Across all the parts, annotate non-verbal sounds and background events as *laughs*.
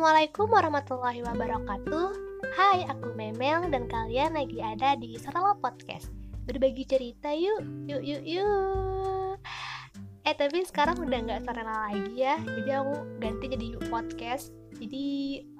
Assalamualaikum warahmatullahi wabarakatuh. Hai, aku Memel dan kalian lagi ada di Serala Podcast. Berbagi cerita yuk, yuk, yuk, yuk. Eh, tapi sekarang udah nggak Serala lagi ya. Jadi aku ganti jadi yuk podcast. Jadi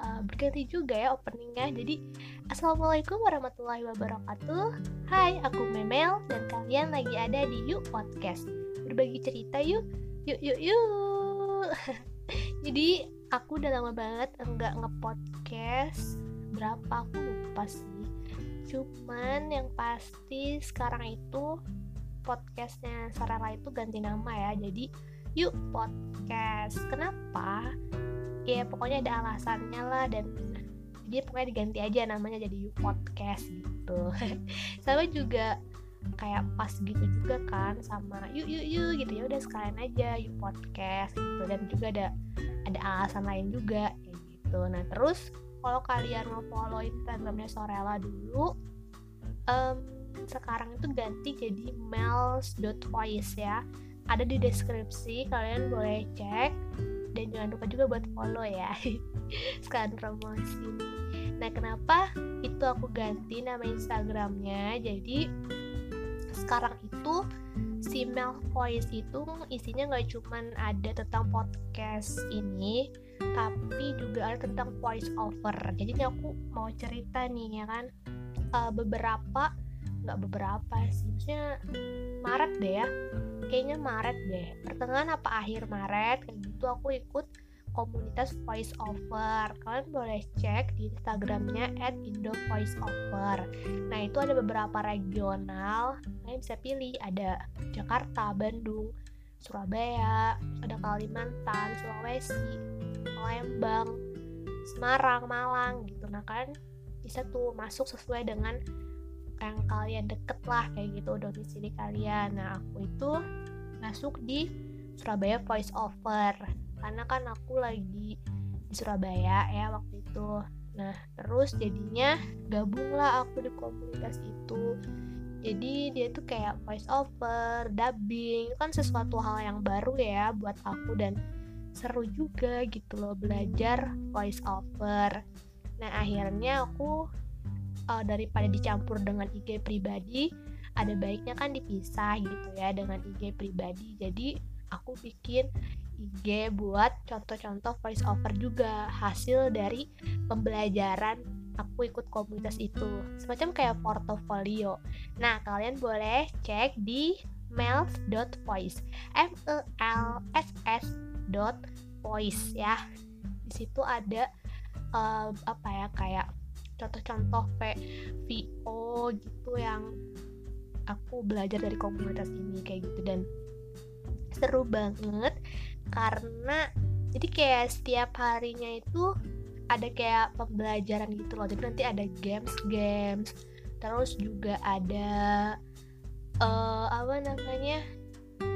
uh, berganti juga ya openingnya. Jadi Assalamualaikum warahmatullahi wabarakatuh. Hai, aku Memel dan kalian lagi ada di yuk podcast. Berbagi cerita yuk, yuk, yuk, yuk. *laughs* Jadi aku udah lama banget enggak ngepodcast. Berapa? Aku lupa sih. Cuman yang pasti sekarang itu podcastnya Sarara itu ganti nama ya. Jadi yuk podcast. Kenapa? Ya pokoknya ada alasannya lah dan dia pokoknya diganti aja namanya jadi yuk podcast gitu. *laughs* Sama juga kayak pas gitu juga kan sama yuk yuk yuk gitu. Ya udah sekalian aja yuk podcast gitu. Dan juga ada ada alasan lain juga kayak gitu. Nah terus kalau kalian mau follow instagramnya Sorella dulu um, sekarang itu ganti jadi mels.voice ya. Ada di deskripsi kalian boleh cek. Dan jangan lupa juga buat follow ya. *laughs* Sekarang promosi. Nah kenapa itu aku ganti nama instagramnya? Jadi sekarang itu si Voice itu isinya nggak cuman ada tentang podcast ini tapi juga ada tentang voice over. Jadi ini aku mau cerita nih ya kan? Uh, beberapa nggak beberapa sih maksudnya Maret deh ya. Kayaknya Maret deh. Pertengahan apa akhir Maret kayak gitu aku ikut komunitas voice over kalian boleh cek di instagramnya at indo voice over nah itu ada beberapa regional. Kalian bisa pilih. Ada Jakarta Bandung Surabaya ada Kalimantan Sulawesi Palembang Semarang Malang gitu. Nah kalian bisa tuh masuk sesuai dengan yang kalian deket lah kayak gitu domisili kalian. Nah aku itu masuk di Surabaya voice over karena kan aku lagi di Surabaya ya waktu itu. Nah terus jadinya gabunglah aku di komunitas itu. Jadi dia tuh kayak voice over, dubbing kan sesuatu hal yang baru ya buat aku dan seru juga gitu loh belajar voice over nah akhirnya aku uh, daripada dicampur dengan IG pribadi ada baiknya kan dipisah gitu ya dengan IG pribadi. Jadi aku bikin IG buat contoh-contoh voice over juga hasil dari pembelajaran aku ikut komunitas itu. Semacam kayak portofolio. Nah kalian boleh cek di mels.voice m e l s s dot voice ya. Di situ ada uh, apa ya kayak contoh-contoh VO gitu yang aku belajar dari komunitas ini kayak gitu. Dan seru banget karena jadi kayak setiap harinya itu ada kayak pembelajaran gitu loh. Jadi nanti ada games games. Terus juga ada uh, apa namanya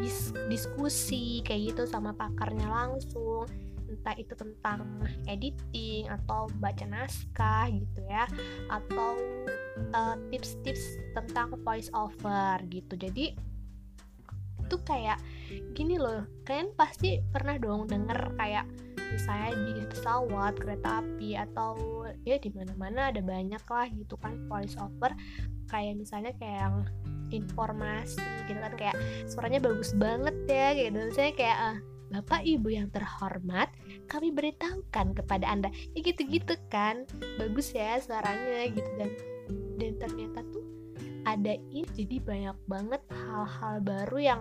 dis diskusi kayak gitu sama pakarnya langsung. Entah itu tentang editing atau baca naskah gitu ya. Atau eh, tips-tips uh, tentang voice over gitu. Jadi itu kayak gini loh kalian pasti pernah dong denger kayak misalnya di pesawat kereta api atau ya di mana mana ada banyak lah gitu kan voice over kayak misalnya kayak yang informasi gitu kan kayak suaranya bagus banget ya gitu misalnya kayak uh, Bapak Ibu yang terhormat, kami beritahukan kepada Anda. Ya gitu-gitu kan. Bagus ya suaranya gitu dan dan ternyata tuh ada ini jadi banyak banget hal-hal baru yang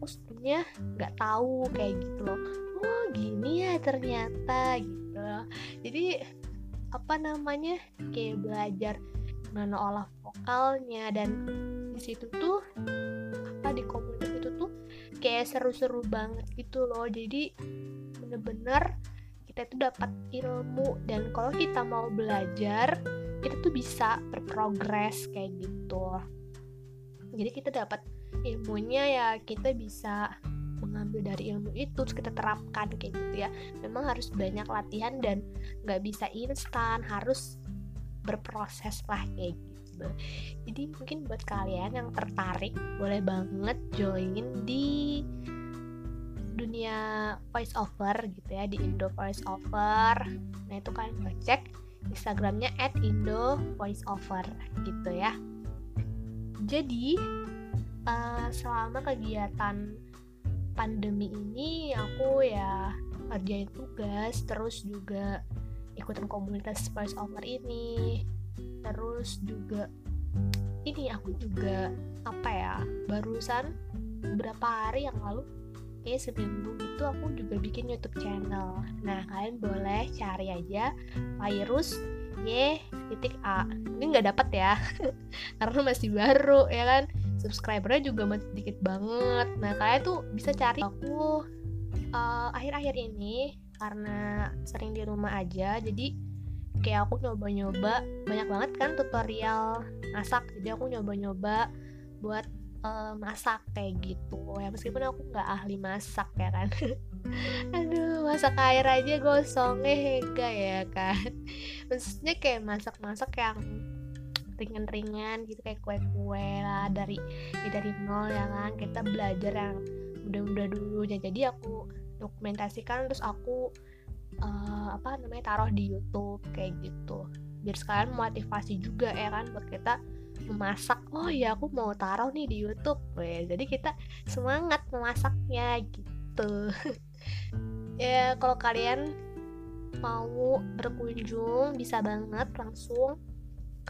aku sebelumnya nggak tahu kayak gitu loh. Oh gini ya ternyata gitu. Loh jadi apa namanya kayak belajar gimana olah vokalnya dan di situ tuh apa di komunitas itu tuh kayak seru-seru banget gitu loh. Jadi bener-bener kita itu dapat ilmu dan kalau kita mau belajar kita tuh bisa berprogres kayak gitu. Jadi kita dapat ilmunya ya kita bisa mengambil dari ilmu itu terus kita terapkan kayak gitu ya. Memang harus banyak latihan dan nggak bisa instan harus berproses lah kayak gitu. Jadi mungkin buat kalian yang tertarik boleh banget join di dunia voice over gitu ya di Indo voice over nah itu kalian cek Instagramnya at Indo voice over gitu ya. Jadi uh, selama kegiatan pandemi ini aku ya kerjain tugas terus juga ikutan komunitas voice over ini terus juga ini aku juga apa ya barusan beberapa hari yang lalu kayak seminggu itu aku juga bikin YouTube channel. Nah kalian boleh cari aja virus Y titik A. Ini nggak dapat ya, *laughs* karena masih baru ya kan. Subscribernya juga masih dikit banget. Nah kalian tuh bisa cari aku uh, akhir-akhir ini karena sering di rumah aja, jadi kayak aku nyoba-nyoba banyak banget kan tutorial masak. Jadi aku nyoba-nyoba buat uh, masak kayak gitu ya meskipun aku nggak ahli masak ya kan *laughs* aduh masak air aja gosongnya enggak ya kan maksudnya kayak masak-masak yang ringan-ringan gitu kayak kue-kue lah dari ya dari nol ya kan kita belajar yang mudah-mudah dulu. Ya jadi aku dokumentasikan terus aku uh, apa namanya taruh di YouTube kayak gitu. Biar sekalian motivasi juga ya kan buat kita memasak. Oh ya aku mau taruh nih di YouTube. Weh, jadi kita semangat memasaknya gitu. *laughs* Ya kalau kalian mau berkunjung bisa banget langsung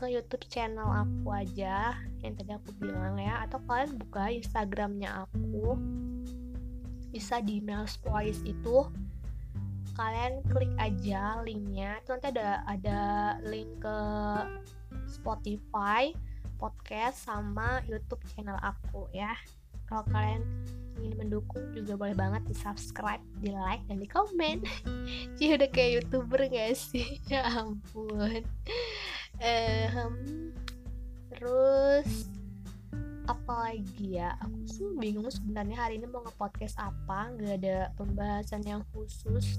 ke YouTube channel aku aja yang tadi aku bilang ya atau kalian buka Instagramnya aku bisa di Mel's Voice itu kalian klik aja linknya itu nanti ada ada link ke Spotify podcast sama YouTube channel aku ya. Kalau kalian ingin mendukung juga boleh banget di subscribe, di like, dan di komen. *laughs* Jadi udah kayak youtuber gak sih? *laughs* Ya ampun. Um, terus apa lagi ya? Aku sih bingung sebenarnya hari ini mau nge-podcast apa. Gak ada pembahasan yang khusus.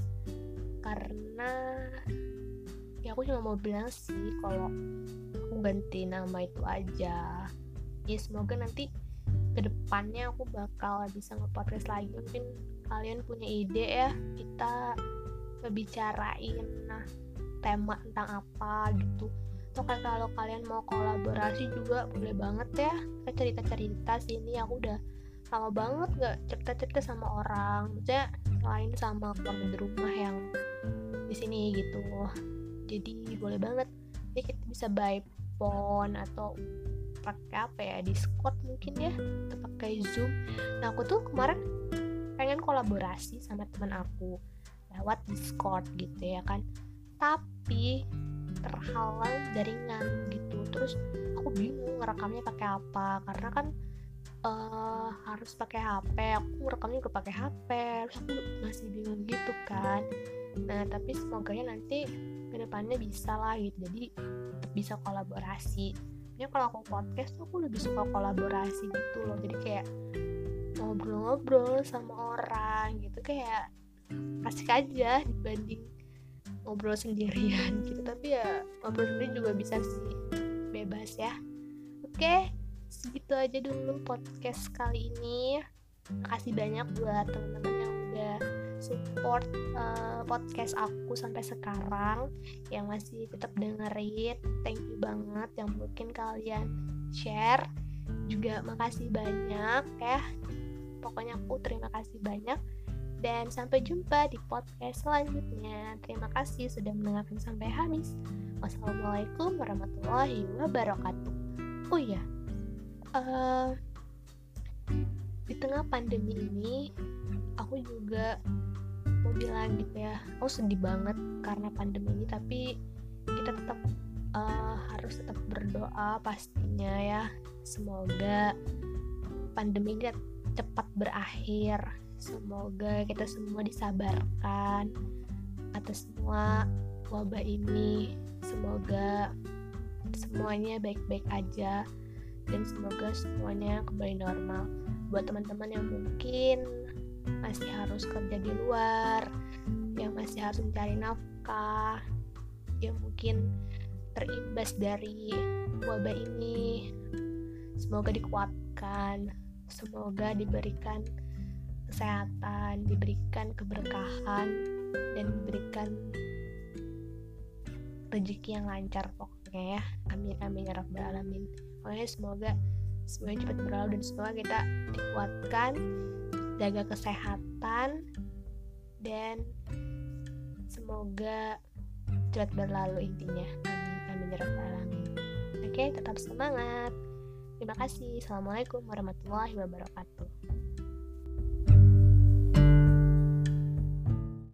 Karena ya aku cuma mau bilang sih kalau aku ganti nama itu aja. Ya semoga nanti ke depannya aku bakal bisa nge-podcast lagi. Mungkin kalian punya ide ya kita ngebicarain nah tema tentang apa gitu atau kalau kalian mau kolaborasi juga boleh banget ya. Kita cerita-cerita sini aku udah lama banget gak cerita-cerita sama orang. Maksudnya selain sama keluarga di rumah yang di sini gitu. Jadi boleh banget. Jadi kita bisa by phone atau pakai apa ya Discord mungkin ya. Atau pakai Zoom. Nah aku tuh kemarin pengen kolaborasi sama teman aku lewat Discord gitu ya kan. Tapi terhalang jaringan gitu. Terus aku bingung ngerekamnya pakai apa karena kan uh, harus pakai HP aku ngerekamnya juga pakai HP terus aku masih bingung gitu kan. Nah tapi semoga ya nanti ke depannya bisa lah gitu jadi bisa kolaborasi. Ya kalau aku podcast tuh aku lebih suka kolaborasi gitu loh jadi kayak ngobrol-ngobrol sama orang gitu kayak asik aja dibanding ngobrol sendirian *laughs* gitu. Tapi ya ngobrol sendiri juga bisa sih. Bebas ya. Oke segitu aja dulu podcast kali ini. Makasih banyak buat teman-teman yang udah support uh, podcast aku sampai sekarang. Yang masih tetap dengerin thank you banget yang mungkin kalian share. Juga makasih banyak ya. Pokoknya aku terima kasih banyak dan sampai jumpa di podcast selanjutnya. Terima kasih sudah mendengarkan sampai habis. Wassalamualaikum warahmatullahi wabarakatuh. Oh iya uh, di tengah pandemi ini aku juga mau bilang gitu ya aku sedih banget karena pandemi ini tapi kita tetap uh, harus tetap berdoa pastinya ya. Semoga pandemi ini cepat berakhir semoga kita semua disabarkan atas semua wabah ini. Semoga semuanya baik-baik aja dan semoga semuanya kembali normal. Buat teman-teman yang mungkin masih harus kerja di luar yang masih harus mencari nafkah yang mungkin terimbas dari wabah ini semoga dikuatkan semoga diberikan kesehatan diberikan keberkahan dan diberikan rezeki yang lancar pokoknya ya. Amin amin ya rabbal alamin. Pokoknya semoga semuanya cepat berlalu dan semoga kita dikuatkan jaga kesehatan dan semoga cepat berlalu intinya. Amin amin ya rabbal alamin. Oke tetap semangat. Terima kasih. Assalamualaikum warahmatullahi wabarakatuh